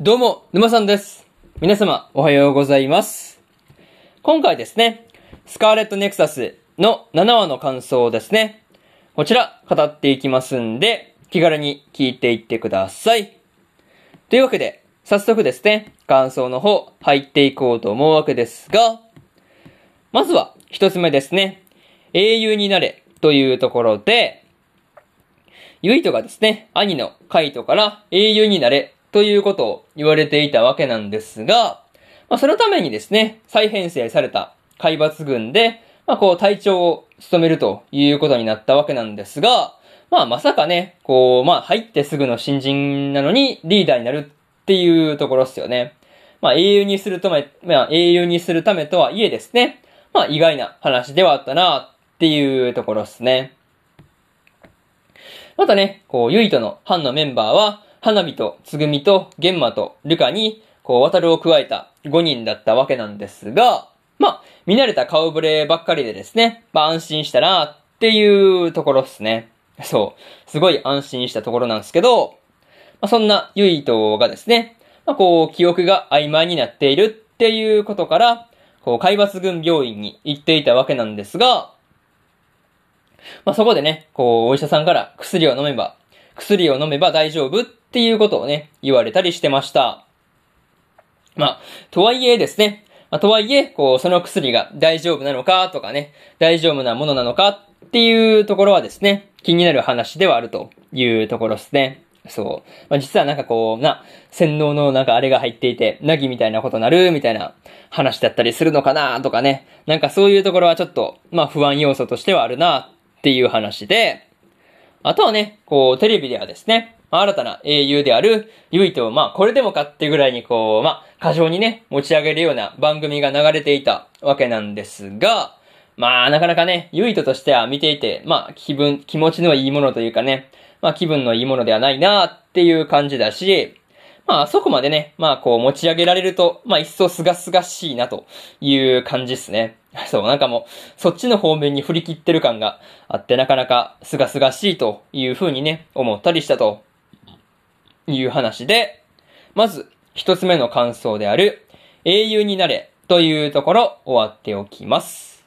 どうも、沼さんです。皆様、おはようございます。今回ですね、スカーレットネクサスの7話の感想をですね、こちら、語っていきますんで、気軽に聞いていってください。というわけで、早速ですね、感想の方、入っていこうと思うわけですが、まずは、一つ目ですね、英雄になれというところで、ユイトがですね、兄のカイトから英雄になれということを言われていたわけなんですが、まあ、そのためにですね、再編成された海抜軍で、まあ、こう、隊長を務めるということになったわけなんですが、まあ、まさかね、こう、まあ、入ってすぐの新人なのにリーダーになるっていうところですよね。まあ、英雄にするため、まあ、英雄にするためとはいえですね、まあ、意外な話ではあったなっていうところですね。またね、こう、ユイトの班のメンバーは、花火とつぐみと玄馬とルカに、こう、渡るを加えた5人だったわけなんですが、まあ、見慣れた顔ぶればっかりでですね、まあ安心したなっていうところですね。そう。すごい安心したところなんですけど、まあ、そんなユイトがですね、まあ、こう、記憶が曖昧になっているっていうことから、こう、海抜軍病院に行っていたわけなんですが、まあ、そこでね、こう、お医者さんから薬を飲めば、薬を飲めば大丈夫っっていうことをね、言われたりしてました。まあ、とはいえですね、まあ、とはいえ、こう、その薬が大丈夫なのかとかね、大丈夫なものなのかっていうところはですね、気になる話ではあるというところですね。そう。まあ、実はなんかこう、な、洗脳のなんかあれが入っていて、ナギみたいなことなるみたいな話だったりするのかなとかね。なんかそういうところはちょっと、まあ不安要素としてはあるなっていう話で、あとはね、こう、テレビではですね、まあ新たな英雄である、ユイトを、まあ、これでもかってぐらいにこう、まあ、過剰にね、持ち上げるような番組が流れていたわけなんですが、まあ、なかなかね、ユイトとしては見ていて、まあ、気分、気持ちのいいものというかね、まあ、気分のいいものではないなっていう感じだし、まあ、そこまでね、まあ、こう、持ち上げられると、まあ、一層すがすがしいなという感じですね。そう、なんかもう、そっちの方面に振り切ってる感があって、なかなかすがすがしいという風にね、思ったりしたという話で、まず、一つ目の感想である、英雄になれというところ、終わっておきます。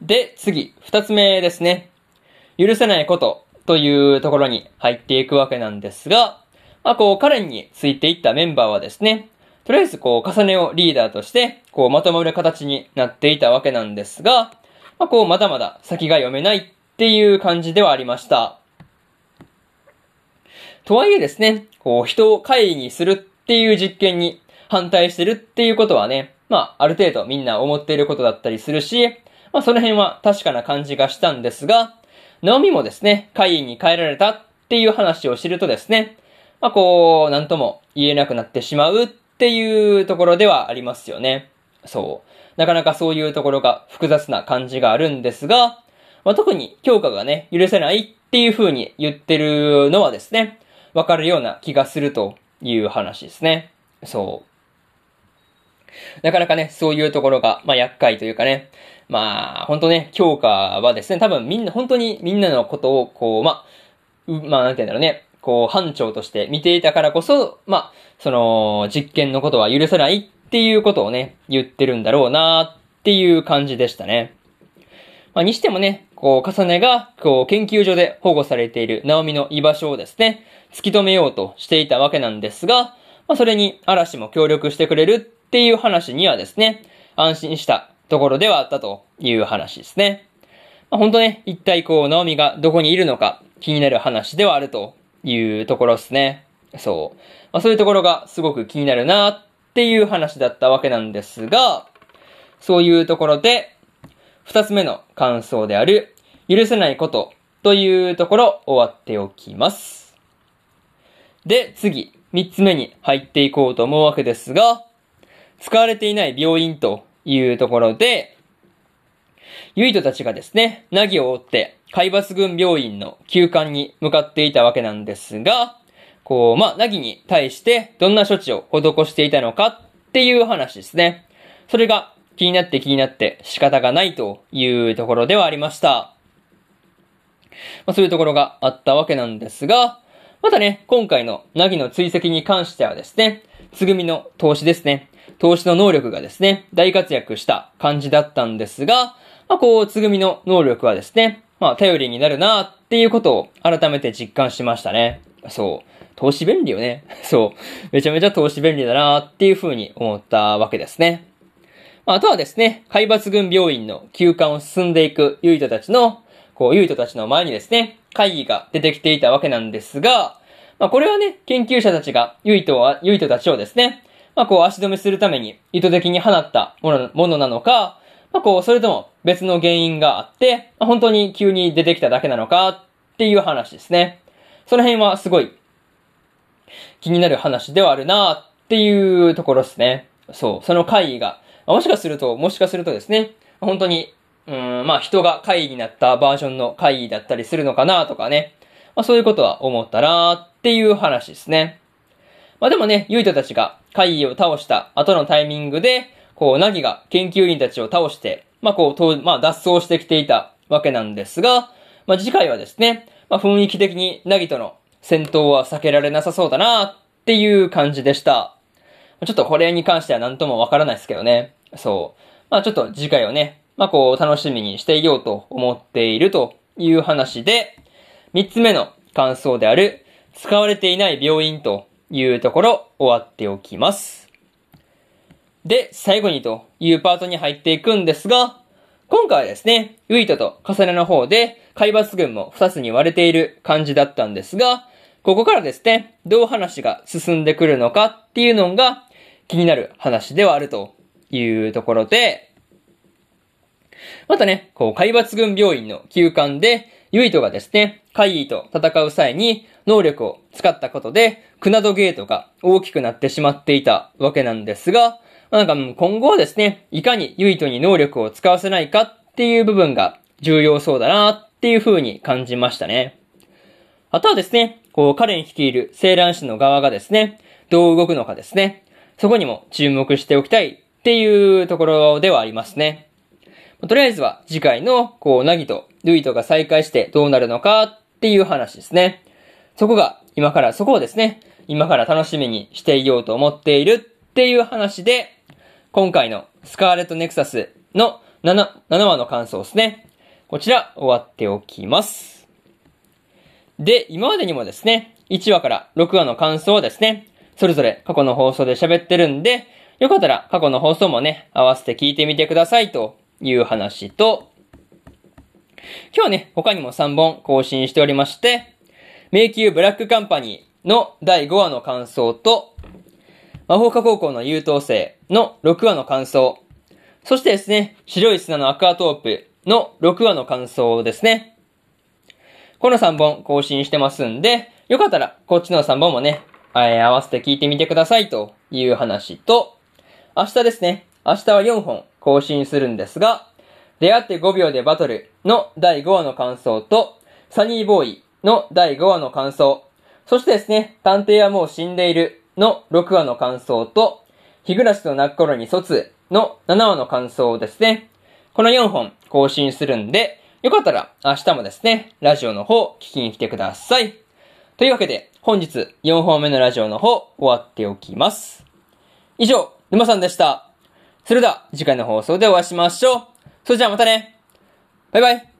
で、次、二つ目ですね。許せないことというところに入っていくわけなんですが、まあ、こう、彼についていったメンバーはですね、とりあえずこう、重ねをリーダーとして、こう、まとまる形になっていたわけなんですが、まあ、こう、まだまだ先が読めないっていう感じではありました。とはいえですね、こう、人を会議にするっていう実験に反対してるっていうことはね、まあ、ある程度みんな思っていることだったりするし、まあ、その辺は確かな感じがしたんですが、ナオミもですね、会議に変えられたっていう話を知るとですね、まあ、こう、なんとも言えなくなってしまうっていうところではありますよね。そう。なかなかそういうところが複雑な感じがあるんですが、まあ、特に強化がね、許せないっていう風に言ってるのはですね、わかるような気がするという話ですね。そう。なかなかね、そういうところが、まあ、厄介というかね、まあ、本当ね、強化はですね、多分みんな、本当にみんなのことを、こう、まあ、うまあ、なんて言うんだろうね、こう、班長として見ていたからこそ、まあ、その、実験のことは許せないっていうことをね、言ってるんだろうなっていう感じでしたね。まあ、にしてもね、こう、重ねが、こう、研究所で保護されているナオミの居場所をですね、突き止めようとしていたわけなんですが、まあ、それに嵐も協力してくれるっていう話にはですね、安心したところではあったという話ですね。まあ、本当ね、一体こう、ナオミがどこにいるのか気になる話ではあるというところですね。そう。まあ、そういうところがすごく気になるなっていう話だったわけなんですが、そういうところで、二つ目の感想である、許せないことというところ終わっておきます。で、次、三つ目に入っていこうと思うわけですが、使われていない病院というところで、ユイトたちがですね、ナギを追って、海抜軍病院の休館に向かっていたわけなんですが、こう、まあ、ナギに対してどんな処置を施していたのかっていう話ですね。それが気になって気になって仕方がないというところではありました。まあ、そういうところがあったわけなんですが、またね、今回のナギの追跡に関してはですね、つぐみの投資ですね。投資の能力がですね、大活躍した感じだったんですが、まあ、こう、つぐみの能力はですね、まあ、頼りになるなっていうことを改めて実感しましたね。そう。投資便利よね。そう。めちゃめちゃ投資便利だなっていう風に思ったわけですね。あとはですね、海抜軍病院の休館を進んでいくユイトたちの、こう、ユイトたちの前にですね、会議が出てきていたわけなんですが、まあ、これはね、研究者たちがユイトは、ユイトたちをですね、まあ、こう、足止めするために意図的に放ったものものなのか、まあ、こう、それとも別の原因があって、まあ、本当に急に出てきただけなのかっていう話ですね。その辺はすごい気になる話ではあるなっていうところですね。そう、その会議がもしかすると、もしかするとですね、本当に、うん、まあ人が会議になったバージョンの会議だったりするのかなとかね。まあそういうことは思ったなっていう話ですね。まあでもね、ユイトたちが会議を倒した後のタイミングで、こう、ナギが研究員たちを倒して、まあこう、まあ脱走してきていたわけなんですが、まあ次回はですね、まあ雰囲気的にナギとの戦闘は避けられなさそうだなっていう感じでした。ちょっとこれに関しては何ともわからないですけどね。そう。まあちょっと次回をね、まあこう楽しみにしていようと思っているという話で、三つ目の感想である、使われていない病院というところ終わっておきます。で、最後にというパートに入っていくんですが、今回はですね、ウィートと重ねの方で、海抜群も二つに割れている感じだったんですが、ここからですね、どう話が進んでくるのかっていうのが気になる話ではあるというところで、またね、こう、海抜軍病院の休館で、ユイトがですね、怪異と戦う際に能力を使ったことで、クナドゲートが大きくなってしまっていたわけなんですが、なんか今後はですね、いかにユイトに能力を使わせないかっていう部分が重要そうだなっていう風に感じましたね。あとはですね、こう彼に率いる青蘭市の側がですね、どう動くのかですね。そこにも注目しておきたいっていうところではありますね。とりあえずは次回の、こう、ナギとルイとが再会してどうなるのかっていう話ですね。そこが、今から、そこをですね、今から楽しみにしていようと思っているっていう話で、今回のスカーレットネクサスの 7, 7話の感想ですね。こちら終わっておきます。で、今までにもですね、1話から6話の感想をですね、それぞれ過去の放送で喋ってるんで、よかったら過去の放送もね、合わせて聞いてみてくださいという話と、今日ね、他にも3本更新しておりまして、迷宮ブラックカンパニーの第5話の感想と、魔法科高校の優等生の6話の感想、そしてですね、白い砂のアクアトープの6話の感想ですね。この3本更新してますんで、よかったらこっちの3本もね、え合わせて聞いてみてくださいという話と、明日ですね。明日は4本更新するんですが、出会って5秒でバトルの第5話の感想と、サニーボーイの第5話の感想、そしてですね、探偵はもう死んでいるの6話の感想と、日暮らしと泣く頃に卒の7話の感想ですね。この4本更新するんで、よかったら明日もですね、ラジオの方聞きに来てください。というわけで、本日4本目のラジオの方終わっておきます。以上、沼さんでした。それでは次回の放送でお会いしましょう。それじゃあまたね。バイバイ。